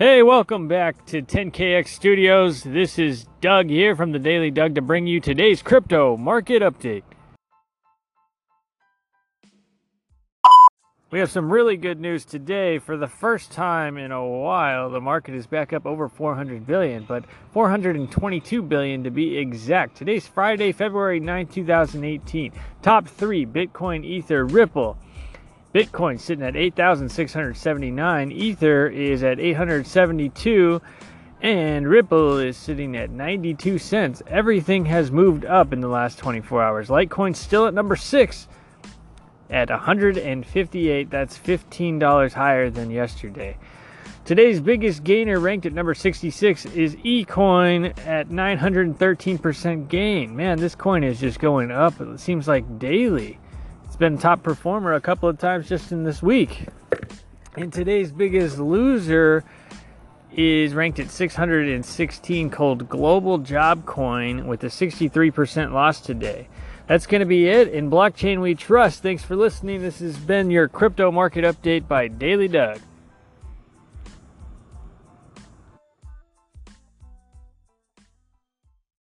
Hey, welcome back to 10KX Studios. This is Doug here from the Daily Doug to bring you today's crypto market update. We have some really good news today. For the first time in a while, the market is back up over 400 billion, but 422 billion to be exact. Today's Friday, February 9, 2018. Top three Bitcoin, Ether, Ripple. Bitcoin sitting at 8,679. Ether is at 872. And Ripple is sitting at 92 cents. Everything has moved up in the last 24 hours. Litecoin still at number six at 158. That's $15 higher than yesterday. Today's biggest gainer ranked at number 66 is eCoin at 913% gain. Man, this coin is just going up. It seems like daily been top performer a couple of times just in this week. And today's biggest loser is ranked at 616 called Global Job Coin with a 63% loss today. That's going to be it. In blockchain we trust. Thanks for listening. This has been your crypto market update by Daily Doug.